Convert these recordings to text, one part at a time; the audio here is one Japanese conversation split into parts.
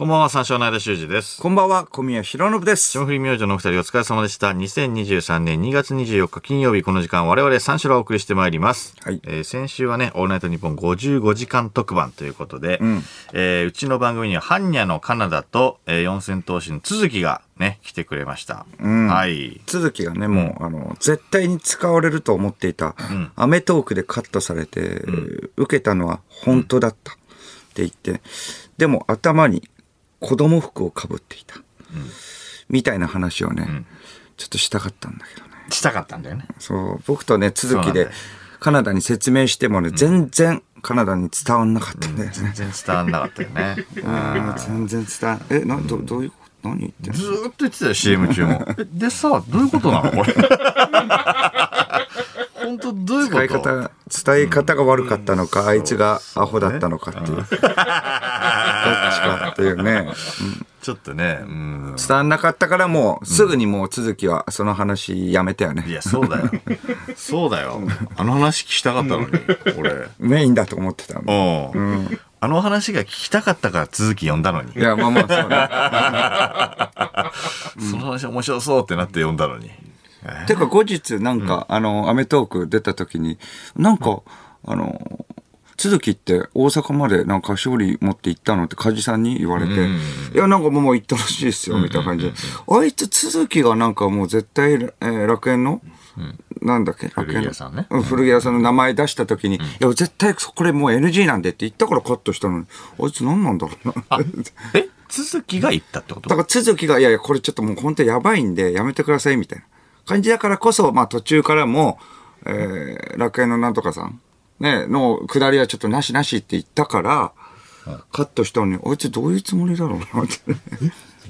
こんばんは、三照の間修二です。こんばんは、小宮弘信です。霜降り明星のお二人お疲れ様でした。2023年2月24日金曜日、この時間我々三照をお送りしてまいります。はいえー先週はね、オールナイトニッポン55時間特番ということで、んえーうちの番組には、ハンニャのカナダと、えー四千頭身の続きがね、来てくれました。んはい。続きがね、もう、あの、絶対に使われると思っていた、アメトークでカットされて、受けたのは本当だったって言って、でも頭に子供服をかぶっていた。みたいな話をね、ちょっとしたかったんだけどね。したかったんだよね。そう、僕とね、続きでカナダに説明してもね、全然カナダに伝わんなかったんだよね。全然伝わんなかったよね。うん全然伝わえ、な、ど、どういうこと何言ってんの？ずーっと言ってたよ、CM 中も。えでさ、どういうことなのこれ？本当どういうこと？使い方、伝え方が悪かったのか、あいつがアホだったのかっていう。どっちかっていうね。ちょっとね、うん。伝わんなかったからもう、すぐにもう続きはその話やめたよね。いや、そうだよ。そうだよ。あの話聞きたかったのに、俺。メインだと思ってたの。うん。あの話が聞きたかったから続き読んだのに。いや、まあまあそうね。その話面白そうってなって読んだのに。てか後日なんか、あの、アメトーク出た時に、なんか、あの、続きって大阪までなんか勝利持って行ったのって梶さんに言われて、いや、なんかもう行ったらしいですよ、みたいな感じで。あいつ続きがなんかもう絶対、えー楽園の、なんだっけ古着屋さんね。う古着屋さんの名前出した時に、いや、絶対これもう NG なんでって言ったからカットしたのに、あいつ何なんだろうな。え？続きが言ったってこと？だから続きが、いやいや、これちょっともう本当やばいんで、やめてください、みたいな感じだからこそ、まあ途中からも、えー、楽園のなんとかさん、ね、の下りはちょっとなしなしって言ったから、カットしたのに、あいつどういうつもりだろう？なって。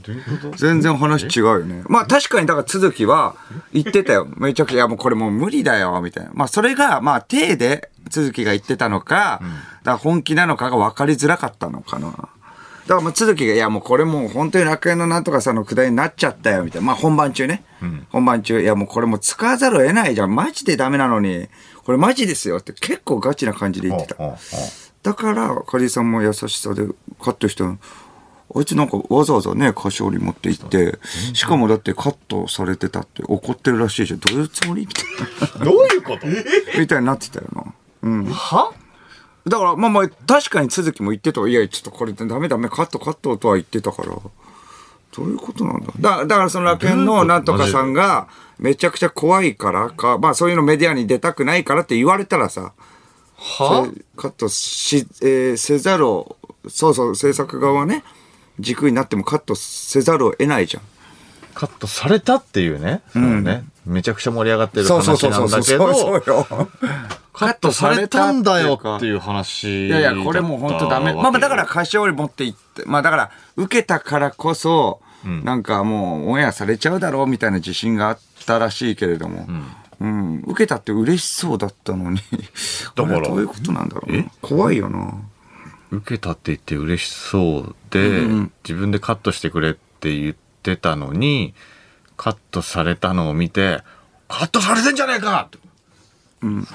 どういうこと？全然話違うよね。まあ確かに、だから続きは言ってたよ。めちゃくちゃ、いやもうこれもう無理だよ、みたいな。まあそれが、まあ手で続きが言ってたのか、だから本気なのかが分かりづらかったのかな。だからもう続きが、いやもうこれもう本当に楽園のなんとかさんのくだりになっちゃったよ、みたいな。まあ本番中ね。本番中、いやもうこれもう使わざるを得ないじゃん。マジでダメなのに、これマジですよって結構ガチな感じで言ってた。うんうんうんだから、カリさんも優しさでカットしたの。あいつなんかわざわざね、歌唱に持って行って、しかもだってカットされてたって怒ってるらしいじゃん。どういうつもり？みたいな。どういうこと？みたいになってたよな。うん。は？だから、まあまあ、確かに続きも言ってたわいや、ちょっとこれダメダメ、カットカットとは言ってたから。どういうことなんだ？だだからその楽園のなんとかさんがめちゃくちゃ怖いからか、まあそういうのメディアに出たくないからって言われたらさ、は？カットし、えーせざるを、そうそう、制作側はね、軸になってもカットせざるを得ないじゃん。カットされたっていうね。うん。ね。めちゃくちゃ盛り上がってる話なんだけど。カットされたんだよっていう話。いやいや、これもう本当ダメ。まあまあだから歌唱に持っていって、まあだから受けたからこそ、なんかもうオンエアされちゃうだろうみたいな自信があったらしいけれども、うん、受けたって嬉しそうだったのに、だからどういうことなんだろうな。怖いよな。受けたって言って嬉しそうで、自分でカットしてくれって言ってたのに、カットされたのを見て、カットされてんじゃねえかって。うん。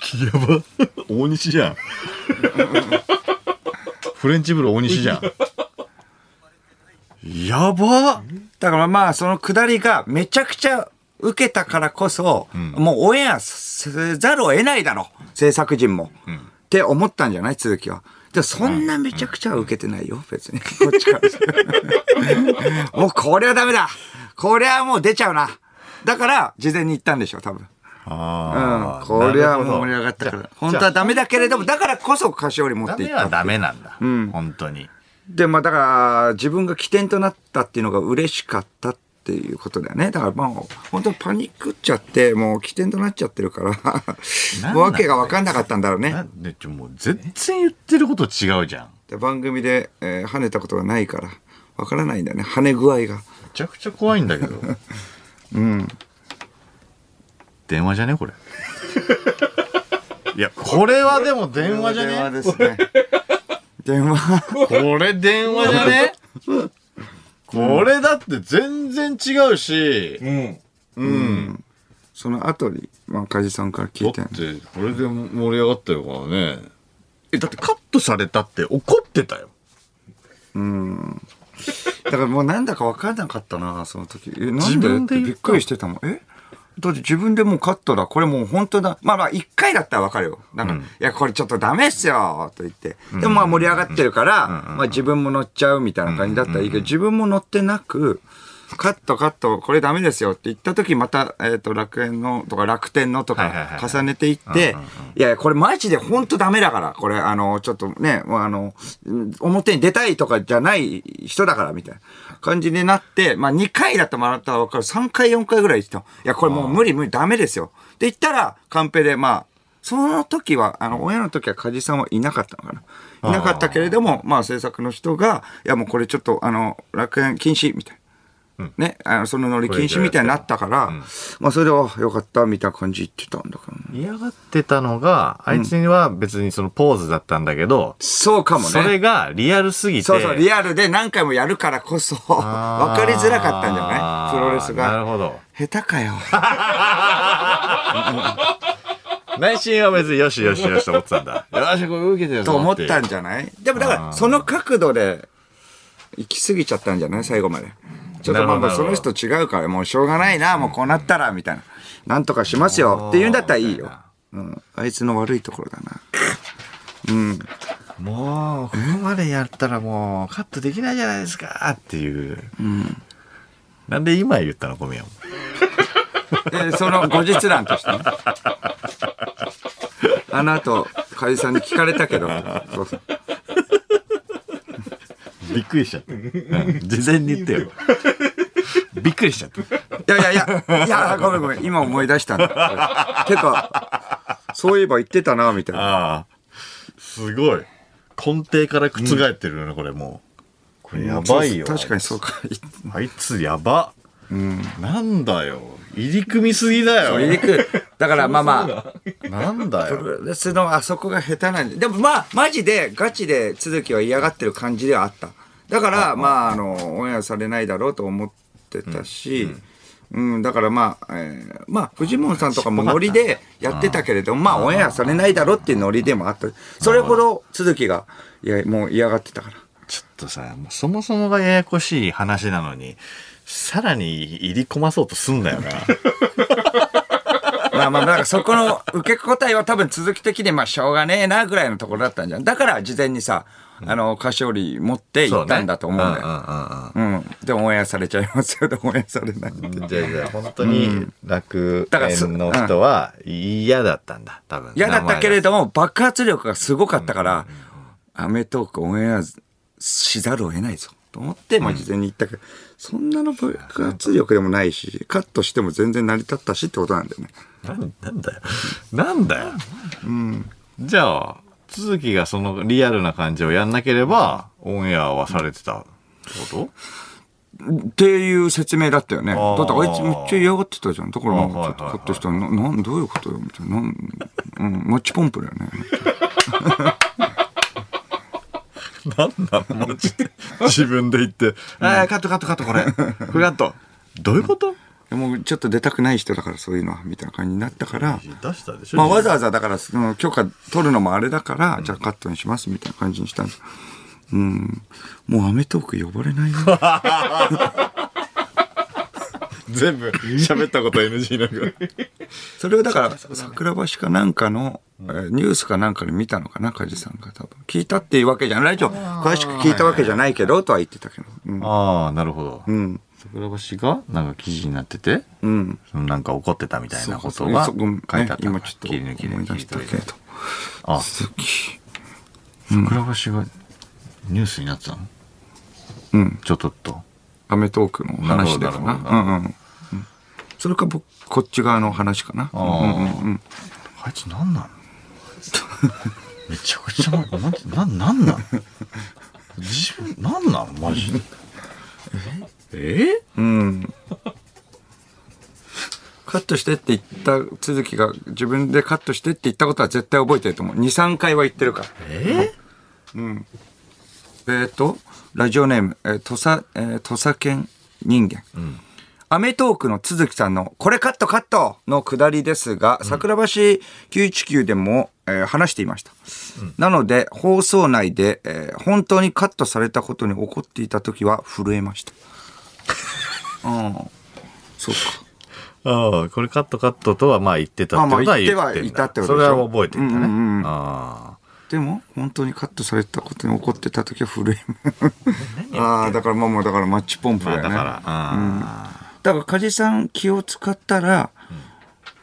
激ヤバ。大西じゃん。フレンチブル大西じゃん。やばだからまあそのくだりがめちゃくちゃ受けたからこそ、もうオンエアせざるを得ないだろう。制作陣も。って思ったんじゃない？続きは。でもそんなめちゃくちゃは受けてないよ、別に。こっちから もうこれはダメだ。これはもう出ちゃうな。だから、事前に言ったんでしょ、多分。うん。これはもう盛り上がったから。本当はダメだけれども、だからこそ歌唱に持っていった。ダメはダメなんだ。本当に。で、まあだから、自分が起点となったっていうのが嬉しかったっていうことだよね。だからまあ、本当にパニックっちゃって、もう起点となっちゃってるから、わけが分かんなかったんだろうね。なんでちょもう全然言ってること違うじゃん。で番組で、えー跳ねたことがないから、分からないんだよね。跳ね具合が。めちゃくちゃ怖いんだけど。うん。電話じゃね？これ。いや、これはでも電話じゃ電話ねですね。電話。これ電話じゃね？これだって全然違うし、うん。その後に、まあ、梶さんから聞いてんだって、これで盛り上がったよからね。え、だってカットされたって怒ってたよ。うん。だからもうなんだか分からなかったな、その時。え、なん自でってびっくりしてたもん。え？だって自分でもうカットだ。これもう本当だ。まあまあ、一回だったら分かるよ。なんか、いや、これちょっとダメっすよと言って。でもまあ盛り上がってるから、まあ自分も乗っちゃうみたいな感じだったらいいけど、自分も乗ってなく、カットカット、これダメですよって言った時また、えっ、と、楽園のとか楽天のとか重ねていって、いやこれマジで本当ダメだから、これあの、ちょっとね、あの、うん表に出たいとかじゃない人だから、みたいな感じになって、まあ2回だったらもらったら分かる。3回、4回ぐらい言ってたのいや、これもう無理無理、ダメですよ。って言ったら、カンペで、まあ、その時は、あの、親の時は梶さんはいなかったのかな。いなかったけれども、まあ制作の人が、いやもうこれちょっと、あの、楽園禁止、みたいな。ね、あのそのノリ禁止みたいになったから、まあそれで、あよかった、みたいな感じ言ってたんだからね。嫌がってたのが、あいつには別にそのポーズだったんだけど、そうかもね。それがリアルすぎて。そうそう、リアルで何回もやるからこそ、分かりづらかったんじゃないプロレスなるが。ほど。下手かよ。内心は別によしよしよしと思ってたんだ。よし、これ受けてるぞと思ったんじじゃない？でもだから、その角度で行き過ぎちゃったんじゃない？最後まで。ちょっとまあその人違うから、もうしょうがないな、もうこうなったら、みたいな。なんとかしますよって言うんだったらいいよ。うん。あいつの悪いところだな。もう、ここまでやったらもう、カットできないじゃないですかっていう。なんで今言ったの、小宮も。で、その後日談としてね。あの後、梶さんに聞かれたけど、そうそうびっくりしちゃった。うん事前に言ってよ。びっくりしちゃった。いやいやいや、いや、ごめんごめん、今思い出したんだ。てか、そういえば言ってたな、みたいな。すごい。根底から覆ってるね、これもう。これやばいよ。確かにそうか。あいつやば。なんだよ。入り組みすぎだよ。入りくだからまあまあ、なんだよ。プロレスのあそこが下手なんで。でもまあ、マジでガチで続きは嫌がってる感じではあった。だから、まあ、あの、オンエアされないだろうと思ってたし、うん、だからまあ、えーまあ、フジモンさんとかもノリでやってたけれども、まあ、オンエアされないだろうっていうノリでもあった。それほど続きが、いや、もう嫌がってたから。ちょっとさ、もうそもそもがややこしい話なのに、さらに入り込まそうとすんだよな。まあまあ、だからそこの受け答えは多分続き的にまあしょうがねえなぐらいのところだったんじゃん。だから事前にさ、あの、菓子折り持って行ったんだと思うんだよ。うん。でもオンエアされちゃいますよ。オンエアされないって。じゃあじゃあ本当に楽だからす園の人は嫌だったんだ、多分。嫌だったけれども、爆発力がすごかったから、アメトークオンエアしざるを得ないぞ。と思って、まあ事前に言ったけど、そんなの爆発力でもないし、カットしても全然成り立ったしってことなんだよね。なんなんだよ。なんだよ。じゃあ、続きがそのリアルな感じをやんなければ、オンエアはされてたこと？っていう説明だったよね。だーってあいつめっちゃ嫌がってたじゃん。だからなんかちょっとカットしたら、な、なん、どういうことよみたいな。なん、うん、マッチポンプだよね。なんなのマジで。自分で言って、ああ、カットカットカットこれ。これカット。どういうこと？もうちょっと出たくない人だからそういうのは、みたいな感じになったから、出したでしょまあわざわざだから、その許可取るのもあれだから、じゃあカットにしますみたいな感じにしたんです。うん。もうアメトーク呼ばれないよ。全部喋ったこと NG なんか。それをだから、桜橋かなんかの、えーニュースかなんかで見たのかな、梶さんが多分。聞いたっていうわけじゃない。ラジオ詳しく聞いたわけじゃないけど、とは言ってたけど。うん。ああ、なるほど。うん。桜橋がなんか記事になってて、うん。そのなんか怒ってたみたいなことそうが書いてあったの今ちょっと切り抜きで思い出したけど。あ、続き。桜橋がニュースになってたの？うん。ちょっとっと。アメトークの話でかな？なるほどうんうんうん。それか僕、こっち側の話かな？うんうんうん。あいつなんなのめちゃくちゃな、なんて、な、なんなの自分、なんなのマジで？え？え？うん。カットしてって言った続きが自分でカットしてって言ったことは絶対覚えてると思う。2、3回は言ってるから。え？えっ、と、ラジオネーム、えー、土佐、えー、土佐犬人間。アメトークの鈴木さんの、これカットカットのくだりですが、桜橋919でも、えー話していました。なので、放送内で、えー本当にカットされたことに怒っていた時は震えました。うん。そうか。ああ、これカットカットとはまあ言ってたってことは言ってんだあまあ言ってはいたってことそれは覚えてんだね。うんうんうんあでも、本当にカットされたことに怒ってた時は震え。ああ、だからまあまあ、だからマッチポンプだよね。あだから、あだから、梶さん気を使ったら、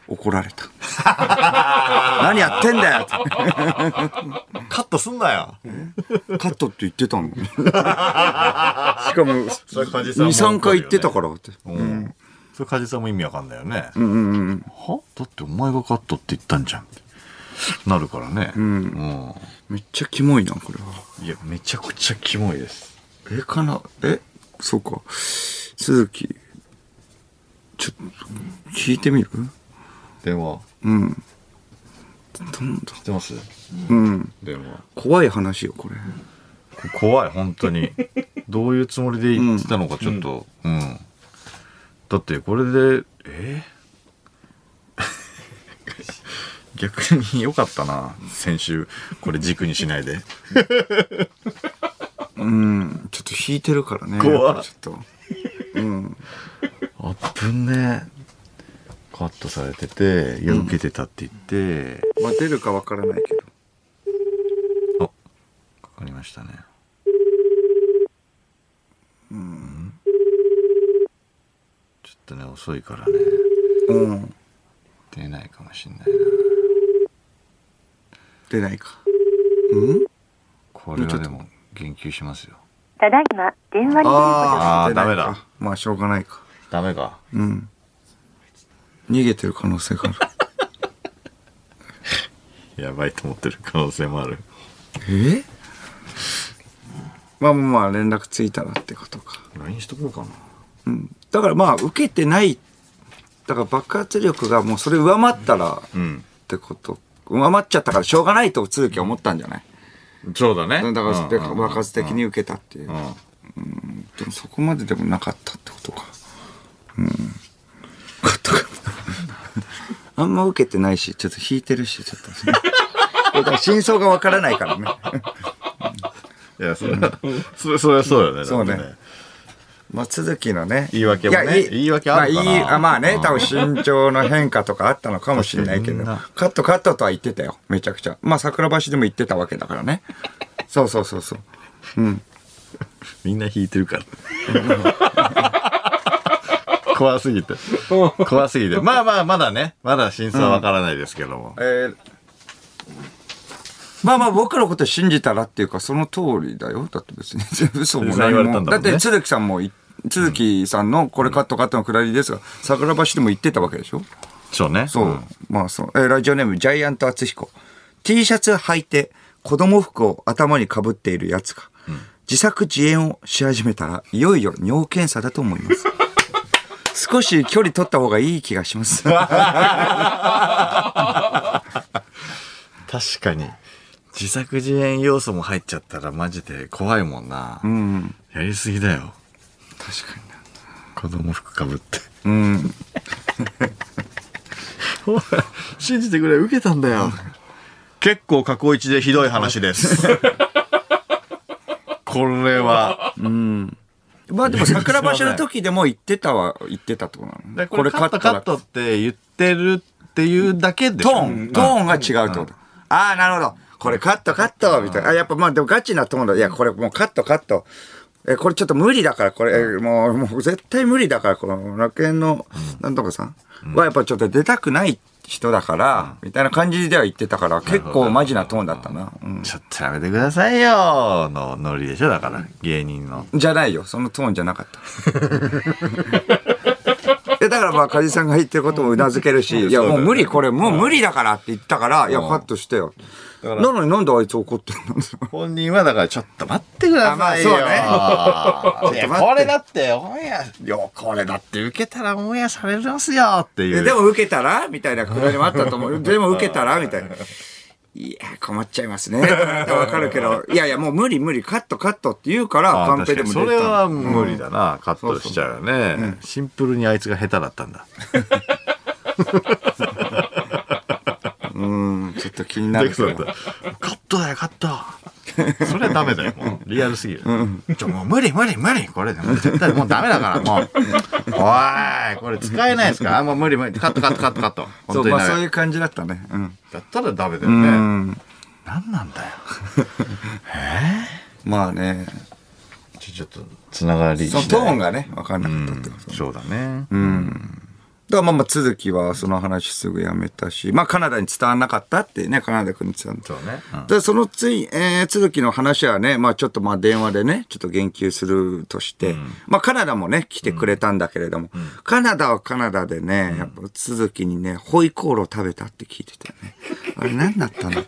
怒られた。何やってんだよ カットすんなよ。カットって言ってたのに。しかも、それ梶さん2、も3回言ってたからって。うん。それ梶さんも意味わかんないよね。うんうんうん。は？だってお前がカットって言ったんじゃん。なるからね。うん。めっちゃキモいな、これは。いや、めちゃくちゃキモいです。え、かな？え？そうか。鈴木、ちょっと、聞いてみる？電話、うん。知ってます？うん。電話。怖い話よ、これ。怖い、本当に。どういうつもりで言ってたのか、ちょっと。うん。だって、これで、え？逆に良かったな。先週、これ軸にしないで。うん。ちょっと引いてるからね。怖ちょっと。うん。あっぶね。カットされてて、いや、受けてたって言って、まあ、出るかわからないけど。あ、かかりましたね。うん。ちょっとね、遅いからね。うん。出ないかもしんないな。出ないか。うん？これはでも、言及しますよ。ただいま電話に出ることがあー出ないかダメだ。まあ、しょうがないか。ダメか。うん。逃げてる可能性がある。やばいと思ってる可能性もある。え？まあまあまあ、連絡ついたらってことか。LINE しとこうかな。うん。だからまあ、受けてない。だから爆発力がもうそれ上回ったらっうん。てこと。上回っちゃったからしょうがないと続きは思ったんじゃない？そうだね。だから、爆発的に受けたっていう。うん。でもそこまででもなかったってことか。うん。あんま受けてないし、ちょっと引いてるし、ちょっと。だから真相がわからないからね。いや、それは、それそれはそうよね。そうねだってまあ、続きのね。言い訳もねやい言い訳あるかなまあ、いいあまあねう、ん多分身長の変化とかあったのかもしれないけどカットカットとは言ってたよ。めちゃくちゃ。まあ、桜橋でも言ってたわけだからね。そうそうそうそう。うん。みんな引いてるから。怖すぎて。怖すぎて。まあまあ、まだね。まだ真相はわからないですけども。えーまあまあ僕のこと信じたらっていうかその通りだよ。だって別に嘘もそれ言われたんだもんねだって鈴木さんもい、鈴木さんのこれカットカットのくだりですが、桜橋でも言ってたわけでしょ？そうね。そう。んまあそう。えーラジオネームジャイアント厚彦。T シャツ履いて子供服を頭にかぶっているやつが、自作自演をし始めたらいよいよ尿検査だと思います。少し距離取った方がいい気がします。確かに。自作自演要素も入っちゃったらマジで怖いもんな。うん。やりすぎだよ。確かにな。子供服かぶって。うん。ほら、信じてくれ、受けたんだよ。結構過去一でひどい話です。これは。まあでも桜橋の時でも言ってたは言ってたってことなの？でこれカットカットって言ってるっていうだけでトーン、トーンが違うってこと。ああ、なるほど。これカットカットみたいな。あ、やっぱまあでもガチなトーンだ。いや、これもうカットカット。え、これちょっと無理だから、これ、えもう、もう絶対無理だから、この楽園の、なんとかさんはやっぱちょっと出たくない人だから、みたいな感じでは言ってたから、結構マジなトーンだったな。うんちょっとやめてくださいよのノリでしょだから、芸人の。じゃないよ。そのトーンじゃなかった。えだからまあ、梶さんが言ってることもうなずけるし、いや、もう無理、これもう無理だからって言ったから、いや、カットしてよ。なのになんであいつ怒ってんの？本人はだからちょっと待ってくださいよ。あまあそうね。これだってオンエア、よ、これだって受けたらオンエアされますよっていう。えでも受けたら？みたいなくだりもあったと思う。でも受けたら？みたいな。いいや、困っちゃいますね。わかるけど、いやいや、もう無理無理、カットカットって言うから、あカンペでも確かに。それはうん。無理だな、カットしちゃうよね、シンプルにあいつが下手だったんだ。うん、ちょっと気になるけど。カットだよカット。それはダメだよもう。リアルすぎる、ちょもう無理無理無理。これ絶対もうダメだからもう。おいこれ使えないですから。あもう無理無理。カットカットカットカット。そう、本当にダメ。まあそういう感じだったね。うん。だったらダメだようね、ん。何なんだよ。まあね、ちょちょっとつながりそのトーンがね、わかんなうかったってこと。ん。そうだね、だからまあまあ、続きはその話すぐやめたし、まあカナダに伝わらなかったってね、カナダ君に伝わった。そうね、うん。で、そのつい、えー、続きの話はね、まあちょっとまあ電話でね、ちょっと言及するとして、まあカナダもね、来てくれたんだけれども、カナダはカナダでね、やっぱ続きにね、ホイコーロー食べたって聞いてたよね。あれ何だったの？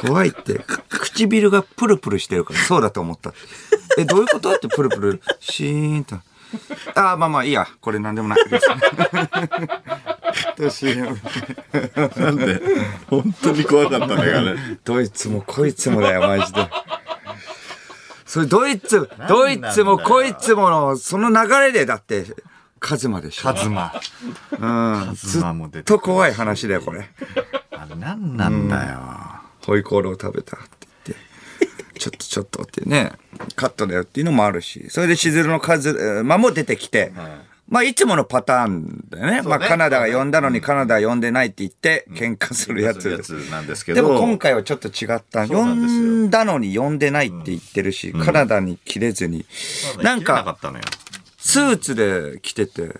怖いって、唇がプルプルしてるから、そうだと思った。え、どういうこと？ってプルプル、シーンと。ああ、まあまあいいや。これ何でもないです。どうしよう。なんで本当に怖かったんだからねどいつもこいつもだよ、マジで。それ、ドイツ、ドイツもこいつもの、その流れで、だって、カズマでしょ。カズマうん。カずっズマも出てと怖い話だよ、これ。あれ何なんだよ、ホイコーロー食べたちょっとちょっとってね、カットだよっていうのもあるし、それでしずるのカズマも出てきて、まあ、いつものパターンだよね。まあ、カナダが呼んだのにカナダ呼んでないって言って、喧嘩するやつ。やつなんですけどでも今回はちょっと違った。呼んだのに呼んでないって言ってるし、カナダに切れずに。なんなかかスーツで来てて、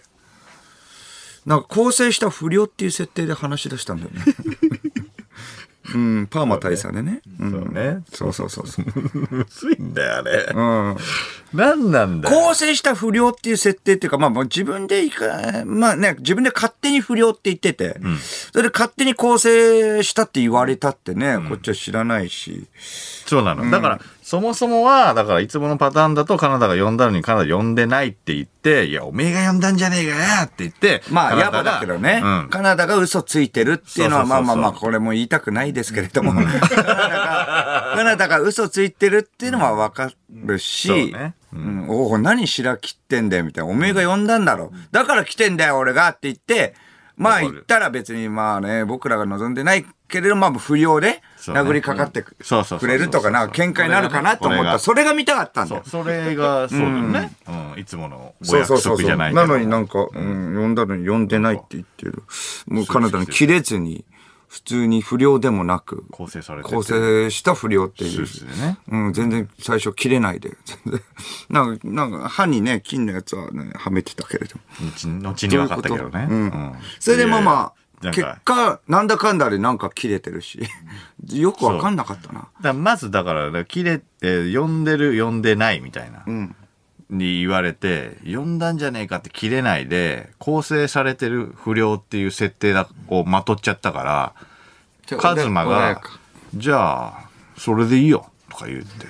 なんか構成した不良っていう設定で話し出したんだよね。うん、パーマ大佐でね。うんそうねそうそうそうそう。むずいんだよあれうん。何なんだよ構成した不良っていう設定っていうか、まあ自分でいか、まあね、自分で勝手に不良って言ってて、それで勝手に構成したって言われたってね、こっちは知らないし。そうなの。だから、そもそもは、だからいつものパターンだとカナダが呼んだのにカナダ呼んでないって言って、いや、おめえが呼んだんじゃねえかよって言って、まあ、カナダが野暮だけどね、うん。カナダが嘘ついてるっていうのは、まあまあまあ、これも言いたくないですけれども、カナダが、カナダが嘘ついてるっていうのはわかるし、そうね。うん。おお、何白切ってんだよ、みたいな。おめえが呼んだんだろ。だから来てんだよ、俺がって言って、まあ言ったら別にまあね、僕らが望んでないけれど、まあ不良で殴りかかってくれるとかな、喧嘩になるかなと思った。それが見たかったんだよ。。それが、そうだよね。うん。いつものお約束じゃないなのになんか、うん、呼んだのに呼んでないって言ってる。もうカナダに切れずに、普通に不良でもなく、構成されてて構成した不良っていう。ね。うん、全然最初切れないで。なんか、なんか歯にね、金のやつはね、はめてたけれども。後に分かったけどね。うんうんそれでまあまあ、なんか結果、なんだかんだでなんか切れてるし、よくわかんなかったな。だからまずだから、だから切れて、呼んでる、呼んでないみたいな。うん。に言われて、呼んだんじゃねえかって切れないで、構成されてる不良っていう設定だをまとっちゃったから、カズマが、じゃあ、それでいいよ、とか言って。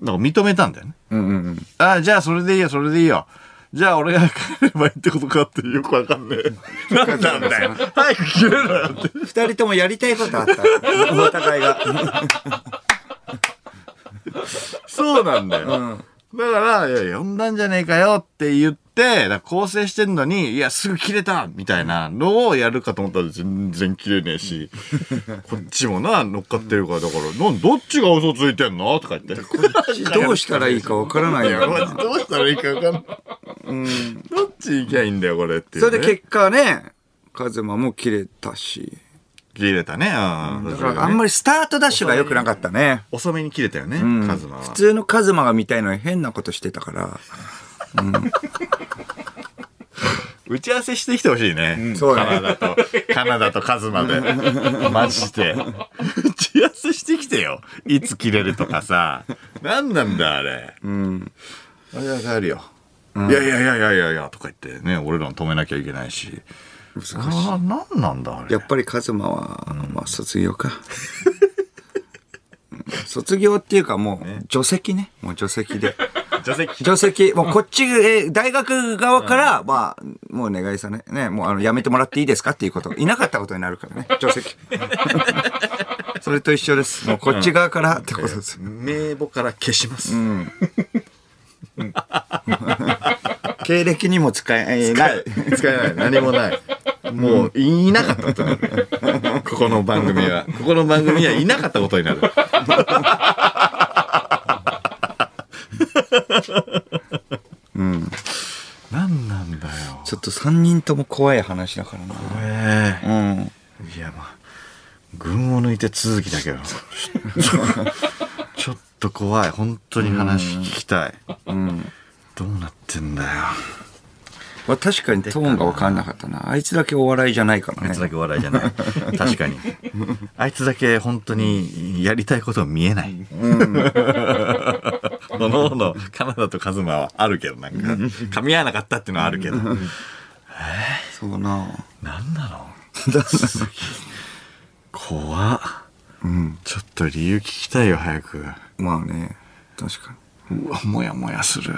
なんか認めたんだよね。うんうんうん。あじゃあそれでいいよ、それでいいよ。じゃあ俺が帰ればいいってことかってよくわかんねえ。なんなんだよ。早く切れろよって。二人ともやりたいことあった。お互いが。そうなんだよ。だから、いや、呼んだんじゃねえかよって言っ構成してんのに、いや、すぐ切れたみたいなのをやるかと思ったら全然切れねえし、こっちもな、乗っかってるから、だから、なんどっちが嘘ついてんのとか言って。どうしたらいいかわからないいや、よ。マジどうしたらいいかわかんない。どっち行きゃいいんだよ、これっていう、ね。それで結果ね、カズマも切れたし。切れたね。うん。だからあんまりスタートダッシュが良くなかったね。遅めに切れたよね、うんカズマは。普通のカズマが見たいのに変なことしてたから。打ち合わせしてきてほしいね。そうねカナダと、カナダとカズマで。マジで。打ち合わせしてきてよ。いつ切れるとかさ。何なんだ、あれ。うん。あれは帰るよ。いやいやいやいやいやいや、とか言ってね、俺らも止めなきゃいけないし。難しい。何なんだ、あれ。やっぱりカズマは、まあ卒業か。うん卒業っていうかもう、除籍ね。もう除籍で。除籍。除籍、もうこっち、えー大学側から、まあ、もうお願いさね、ね、もうあの、やめてもらっていいですかっていうこと、いなかったことになるからね、除籍。それと一緒です。もうこっち側からってことです。名簿から消します。経歴にも使えない。使えない。何もない。もう、いなかったことになる。ここの番組は。ここの番組はいなかったことになる。うん。何なんだよ。ちょっと3人とも怖い話だからな。えうん。いや、まあ、群を抜いて続きだけど。ちょっと怖い。本当に話聞きたい。うん。どうなってんだよ。まあ、確かにトーンが分かんなかったな。あいつだけお笑いじゃないからねあいつ。だけお笑いじゃない。確かに。あいつだけ本当にやりたいこと見えない。そののカナダとカズマはあるけど、なんか、噛み合わなかったっていうのはあるけど。そうな。なんなの？怖っ。うん。ちょっと理由聞きたいよ、早く。まあね。確かに。うわ、もやもやする。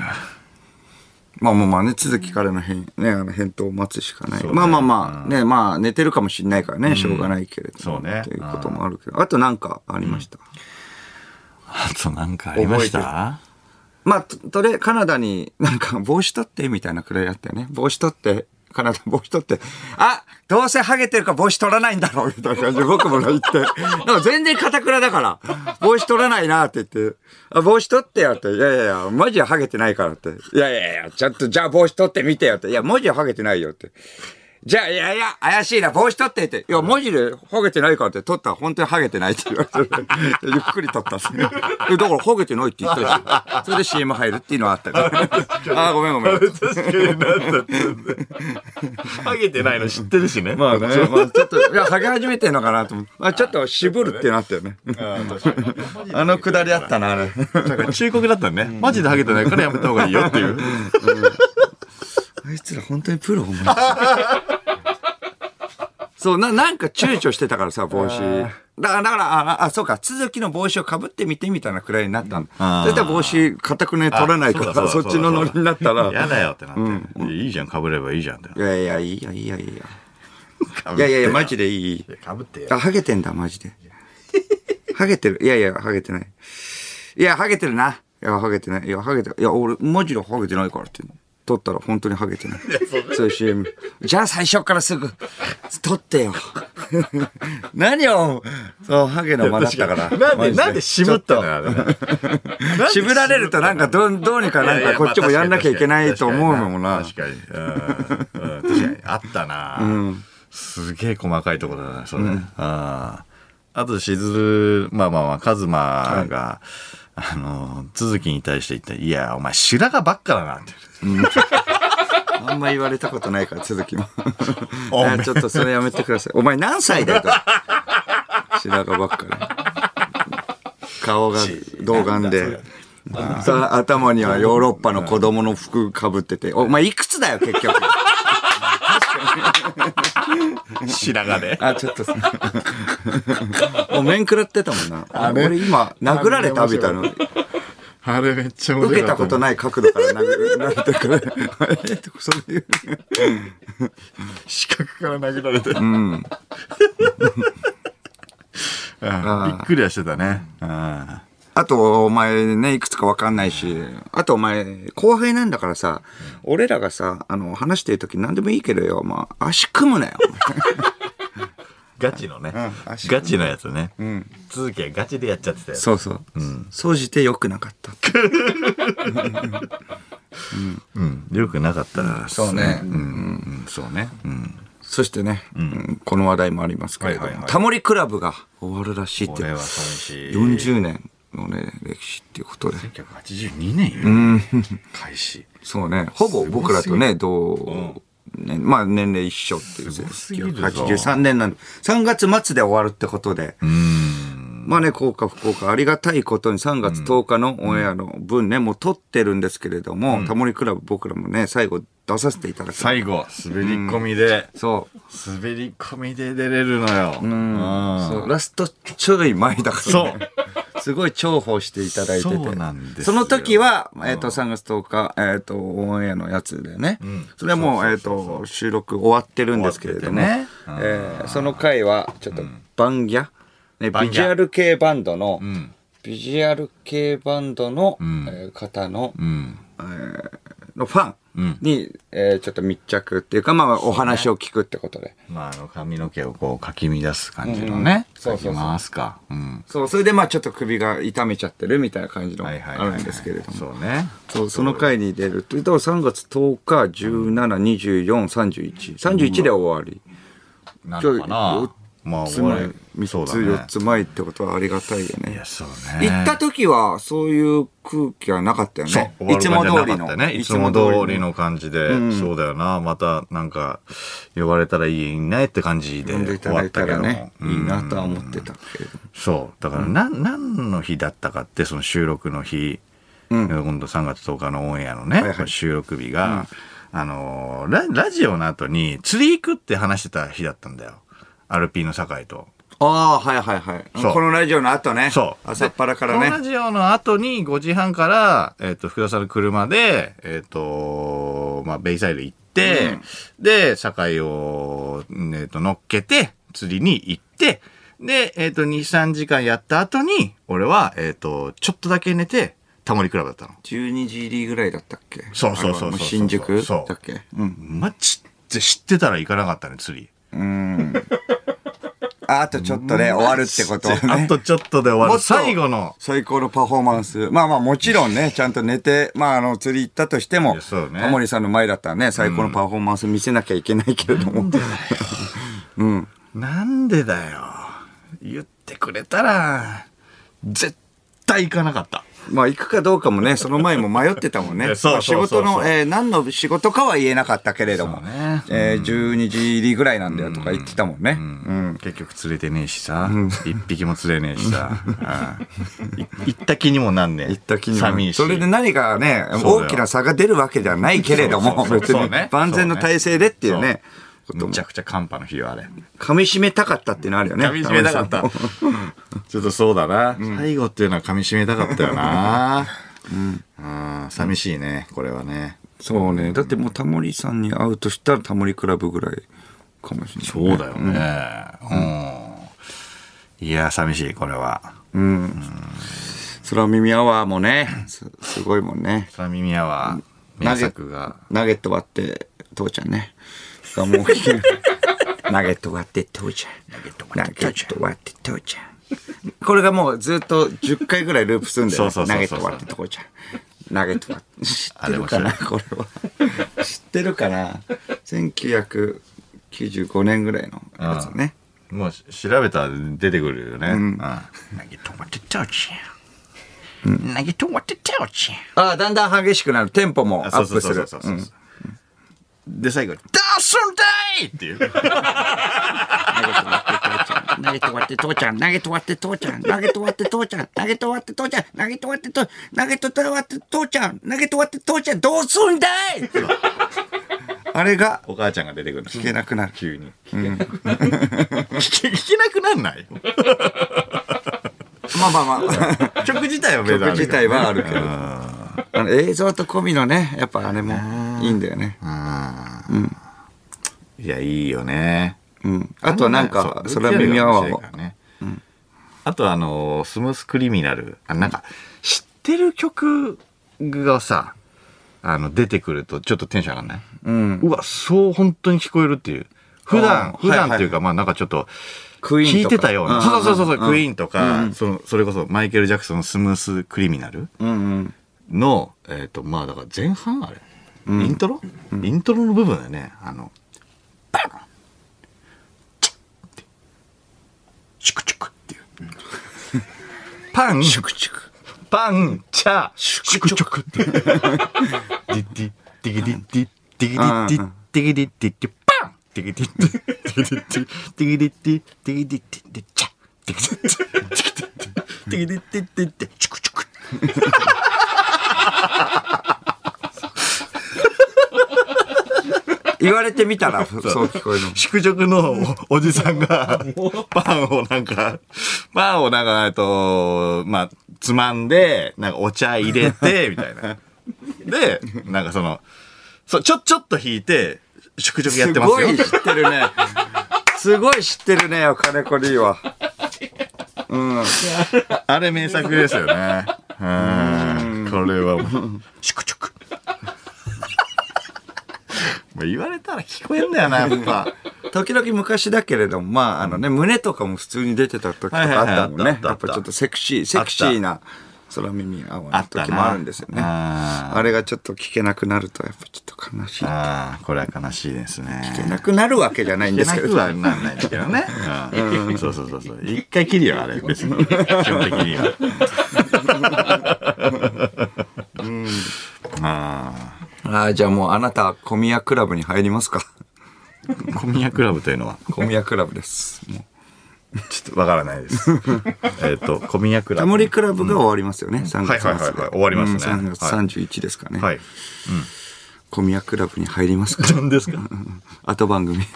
まあまあまあね、続きからの返、ね、あの返答を待つしかない。ねまあまあまあ、ね、まあ寝てるかもしれないからね、しょうがないけれども。そうねっていうこともあるけど。あとなんかありました？あとなんかありました？まあ、ととりあえずカナダになんか帽子取ってみたいなくらいあったよね。帽子取って、カナダ帽子取って、あどうせハゲてるか帽子取らないんだろうみたいな感じで僕も言って。なんか全然堅くらだから、帽子取らないなって言って、あ、帽子取ってよって。いやいやいや、マジでハゲてないからって。いやいやいや、ちょっとじゃあ帽子取ってみてよって。いや、マジでハゲてないよって。じゃあ、いやいや、怪しいな、帽子取ってって。いや、マジでハゲてないからって、取ったら本当にハゲてないって言われて、ゆっくり取ったんですよ。えだからハゲてないって言ったし、それで CM 入るっていうのはあったから。あー、ごめんごめん。確かになんだって。ハゲてないの知ってるしね。まあね、まあ、ちょっと、いや、ハゲ始めてんのかなと思って。あ、ちょっと渋るってなったよね。あのくだりあったな、あれ。忠告だったね。マジでハゲてないからやめた方がいいよっていう。あいつら本当にプロ、お前。そう、な、なんか躊躇してたからさ、帽子。だから、だから、あ、あそうか、続きの帽子をかぶってみてみたいなくらいになったの。あーそしたら帽子、固くね、取れないから、あそうだそっちのノリになったら。嫌だよってなって。いいじゃん、被ればいいじゃんって。いやいや、いいや、いいや、いいや。いやいやいや、マジでいい。かぶってよ。あ、ハゲてんだ、マジで。ハゲてる。いやいや、ハゲてない。いや、ハゲてるな。いや、ハゲてない。いや、ハゲてる。いや、俺、マジでハゲてないからって。撮ったら本当にハゲてない。そういう CM。じゃあ最初からすぐ、撮ってよ。何を、そう、ハゲの間だったから。なんで、なんで渋ったの 渋られるとなんかどう、どうにかなんかこっちもやんなきゃいけないと思うのもな。確かに。うんうん確かに。あったな、すげえ細かいところだな、それ。ああと、しずる、まあまあまあ、カズマが、あの、続きに対して言ったいや、お前白髪ばっかだなって。あんま言われたことないから、続きも。ちょっとそれやめてください。お前何歳だよと。白髪ばっかり。顔が童顔で。頭にはヨーロッパの子供の服かぶってて。お前いくつだよ、結局。白髪で。あ、ちょっとさ。お面食らってたもんな。俺今、殴られた？みたいな。あれめっちゃ面受けた。ことない角度から殴られてくる。えそういう。視覚から殴られて。うん。う んびっくりはしてたね。うんあと、お前ね、いくつかわかんないし、あとお前、後輩なんだからさ、俺らがさ、あの、話してる時何でもいいけどよ、まあ、足組むなよ。ガチのねうん足。ガチのやつね。ん続きはガチでやっちゃってたよ。そうそう。総じて良くなかった。うん。よくなかったら。そうねうん。うんそうね。うん。そしてね、うんこの話題もありますけれども、はいはいはいタモリクラブが終わるらしいってこれは寂しい。40年のね、歴史っていうことで。1982年よ。開始。そうね、ほぼ僕らとね、同、ね、まあ年齢一緒っていう。すごすぎるぞ83年なんで、3月末で終わるってことで、うん。まあね、効果不効果、ありがたいことに3月10日のオンエアの分ね、もう撮ってるんですけれども、タモリクラブ僕らもね、最後出させていただく。最後、滑り込みで、そう。滑り込みで出れるのよ。うん。そう。ラストちょい前だから、ね。すごい重宝していただいてて。その時は、えっ、と、3月10日、えっ、と、オンエアのやつでね。それはもう、えっ、と、収録終わってるんですけれども、ね。えーその回は、ちょっと、バンギャ、ね、ビジュアル系バンドの、うん。ビジュアル系バンドの、んえー方の、うん。のファンに、えーちょっと密着っていうか、まあ、お話を聞くってことで。まあ、あの、髪の毛をこう、かき乱す感じのね。うんそうそうそうかきますか。うん。そう、それでまあちょっと首が痛めちゃってるみたいな感じの。あるんですけれども。そうね。そう、その回に出ると、だから3月10日、17、24、31。31で終わり。なのかな。まあ、つまり俺、3つ、そうだね4つ前ってことはありがたいよねいや、。そうね。行った時はそういう空気はなかったよそうね。いつも通りの。いつも通りの感じで、そうだよな。また、なんか、呼ばれたらいいねって感じで呼んでいた終わだいったけどね、うんいいなとは思ってたけれども。そう。だから、な、何の日だったかって、その収録の日、今度3月10日のオンエアのね、収録日が、あのーラ、ラジオの後に釣り行くって話してた日だったんだよ。アルピーの酒井と。ああ、はいはいはい。そうこのラジオの後ね。そう。朝っぱらからでこのラね。ジオの後に5時半から、えっ、と、福田さんの車で、えっ、と、まあ、ベイサイド行って、で、酒井を、えっ、と、乗っけて、釣りに行って、で、えっ、と、2、3時間やった後に、俺は、えっ、と、ちょっとだけ寝て、タモリクラブだったの。12時入りぐらいだったっけ？そうそうそうそう新宿そうだっけ？うん。マジで知ってたら行かなかったね、釣り。ああとちょっとね、終わるってことをね。あとちょっとで終わる。最後の、最高のパフォーマンス。まあまあもちろんね、ちゃんと寝て、まああの釣り行ったとしていもタモリさんの前だったらね、最高のパフォーマンス見せなきゃいけないけれども。なんでだよ。言ってくれたら、絶対行かなかった。まあ行くかどうかもね、その前も迷ってたもんね。え そうまあ仕事の、えー何の仕事かは言えなかったけれども、えー12時入りぐらいなんだよとか言ってたもんね。うん。結局釣れてねえしさ、一匹も釣れねえしさ、行った気にもなんねえ。行った気にも。寂しい。それで何かね、大きな差が出るわけではないけれども、別に万全の体制でっていうね、むちゃくちゃ寒波の日よ、あれ。噛み締めたかったっていうのあるよね。噛み締めたかった。ちょっとそうだな。最後っていうのは噛み締めたかったよな。うん。寂しいね、これはね。そうね。だってもうタモリさんに会うとしたらタモリクラブぐらいかもしれない。そうだよね。うん。いや、寂しい、これは。空耳アワーもね、すすごいもんね。空耳アワー、名作が。ナゲット割って、父ちゃんね。がもう聞けないナゲット割って、父ちゃん。ナゲット割って、父ちゃん。これがもうずっと10回ぐらいループするんだよね。そうそうそうそうナゲット割って、父ちゃん。ナゲット割って。知ってるかなこれは。知ってるかな ?1995 年ぐらいのやつね。もうし調べたら出てくるよね。うん。投げ止まってたちゃん。投げ止まってたちゃん。ああ、だんだん激しくなる。テンポもアップする。で、最後に、ダースンダイっていう。投げと割って父ちゃん、投げと割って父ちゃん、投げと割って父ちゃん、投げと割って父ちゃん、投げと割ってと、投げと割って父ちゃん、投げと割って父ちゃん、どうすんだいあれがお母ちゃんが出てくる。聞けなくなる。急に。聞け聞けなくなんない？まあまあまあ、曲自体は別曲自体はあるけど。あの映像と込みのね、やっぱあれもいいんだよね。いや、いいよね。うん。あとはなんか、それは耳アワーを面白いか。らねあとあの、スムースクリミナル。あなんか、知ってる曲がさ、あの、出てくるとちょっとテンション上がんない？うん。うわ、そう本当に聞こえるっていう。普あ段、ー普段っていうか、はいまあなんかちょっと、クイーンとか聞いてたような。うんそうそうそうそう、うんクイーンとか、その、それこそマイケル・ジャクソンのスムース・クリミナル？うんうん。の、えっ、と、まあだから前半あれ、イントロ、イントロの部分だよね。あの、バンチッってシュクチュクっていう。パン、シュクチュク。パン、チャ、シュクチュクっていう。ディディ、ディギディディ、ディギディディ、ディギディディディ、パンディギディディ、ディギディディ、ディギディディ、ディギディディ、チャ、ディギディディ、ディギディディ、ディギディディディ、ディチュクチュク。言われてみたら、そう聞こえるの。宿直のおおじさんが、パンをなんか、パンをなんか、えっと、まあ、つまんで、なんかお茶入れて、みたいな。で、なんかその、そう、ちょ、ちょっと引いて、宿直やってますよ。すごい知ってるね。すごい知ってるね、金子リーは。うん。あれ名作ですよね。うん。これはもう、シュクチュク。もう言われたら聞こえんだよな、やっぱ。時々昔だけれども、まあ、あのね、胸とかも普通に出てた時とかあったもんね。やっぱちょっとセクシー、セクシーな空耳青の時もあるんですよね。あーあれがちょっと聞けなくなると、やっぱちょっと悲しい。聞あーこれは悲しいですね。けなくなるわけじゃないん聞けなくですけど。はなんないんだけどね。うんそうそうそうそう。一回切るよ、あれ、別に。基本的には。あああ、じゃあもうあなた、小宮クラブに入りますか。あ。小宮クラブというのは、小宮クラブです。もちょっとわからないです。えっと、小宮クうラブ。タモリクラブが終わりますよね。3月末はいはいはいはい終わりますねうん3月31ですかね。はい。小宮クラブに入りますか。何ですか？後番組。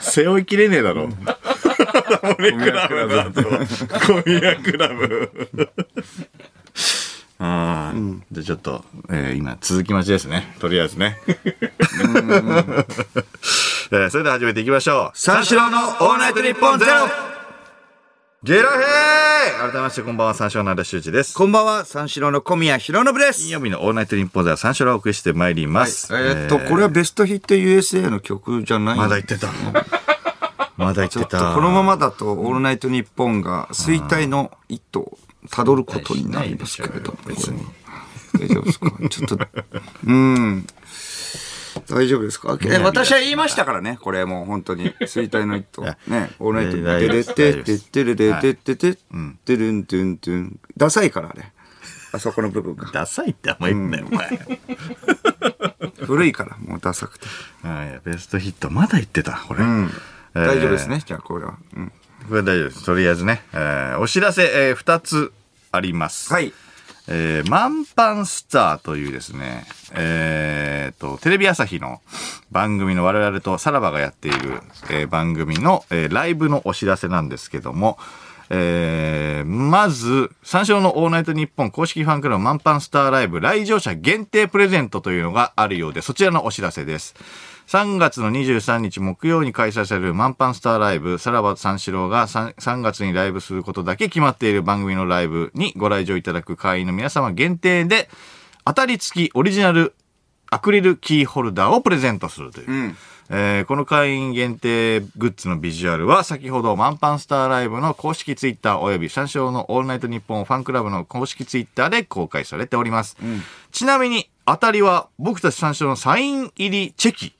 背負いきれねえだろ。タモリクラブだと。小宮クラブ。ああ、じゃあちょっと、えー今続き待ちですね。とりあえずね。えーそれでは始めていきましょう。三四郎のオールナイトニッポンゼロゲラヘー改めましてこんばんは、三四郎の足修二です。こんばんは、三四郎の小宮弘信です。金曜日のオールナイトニッポンでは三四郎をお送りしてまいります。えーっと、これはベストヒット USA の曲じゃないまだ言ってた。まだ言っちょてた。っとこのままだと、オールナイトニッポンが衰退の一途を辿ることになりますけれど。別に。大丈夫ですか？ちょっと、うん。大丈夫ですか？え私は言いましたからね、これもう本当に。衰退の一途。やね、オールナイト、でですででででではいででででるんトゥントゥン。ダサいからあれ。あそこの部分が。ダサいってあんま言うんなよ、お前。古いから、もうダサくて。はい、ベストヒット、まだ言ってた、これ。大丈夫ですね、じゃあこれは。うん。これ大丈夫です。とりあえずね。えーお知らせ、え2つあります。はい。えー、マンパンスターというですね、えーと、テレビ朝日の番組の我々とさらばがやっている、えー番組の、えーライブのお知らせなんですけども、えーまず、三四郎のオールナイトニッポン公式ファンクラブマンパンスターライブ来場者限定プレゼントというのがあるようで、そちらのお知らせです。3月の23日木曜に開催されるマンパンスターライブ、さらば三四郎が 3, 3月にライブすることだけ決まっている番組のライブにご来場いただく会員の皆様限定で、当たり付きオリジナルアクリルキーホルダーをプレゼントするという。んえーこの会員限定グッズのビジュアルは先ほどマンパンスターライブの公式ツイッターおよび三四郎のオールナイトニッポンファンクラブの公式ツイッターで公開されております。ちなみに当たりは僕たち三四郎のサイン入りチェキうん。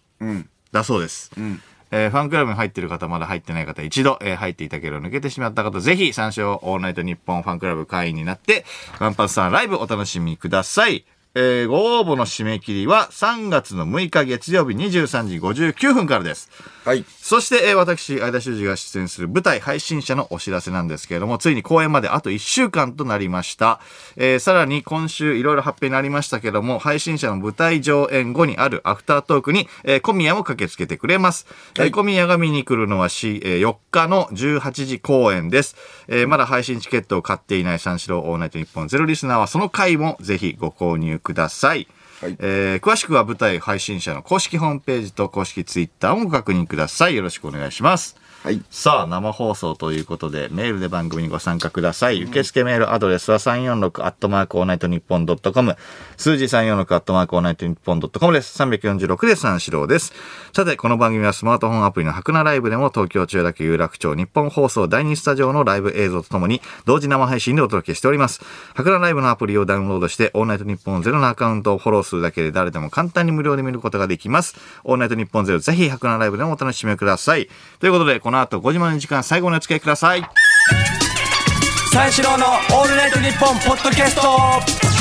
だそうです。んえーファンクラブに入っている方、まだ入ってない方、一度、えー入っていたけど抜けてしまった方、ぜひ、三四郎オールナイトニッポンファンクラブ会員になって、ワンパンさんライブお楽しみください。えーご応募の締め切りは3月の6日月曜日23時59分からです。はい。そして、えー私、相田周二が出演する舞台背信者のお知らせなんですけれども、ついに公演まであと1週間となりました。えーさらに今週いろいろ発表になりましたけども、背信者の舞台上演後にあるアフタートークに、えー小宮も駆けつけてくれます。えー小宮が見に来るのはし、えー4日の18時公演です。えーまだ配信チケットを買っていない三四郎オールナイトニッポンゼロリスナーはその回もぜひご購入ください。はいえー詳しくは舞台背信者の公式ホームページと公式ツイッターをご確認ください。よろしくお願いします。はい。さあ、生放送ということで、メールで番組にご参加ください。受付メールアドレスは346アットマークオールナイトニッポンドットコム。数字346アットマークオールナイトニッポンドットコムです。346で三四郎です。さて、この番組はスマートフォンアプリのハクナライブでも東京千代田区有楽町ニッポン放送第2スタジオのライブ映像とともに同時生配信でお届けしております。ハクナライブのアプリをダウンロードして、オールナイトニッポンゼロのアカウントをフォローするだけで誰でも簡単に無料で見ることができます。オールナイトニッポンゼロぜひハクナライブでもお楽しみください。ということで、このの後5時までの時間最後のお付き合いください。三四郎のオールナイトニッポンポッドキャスト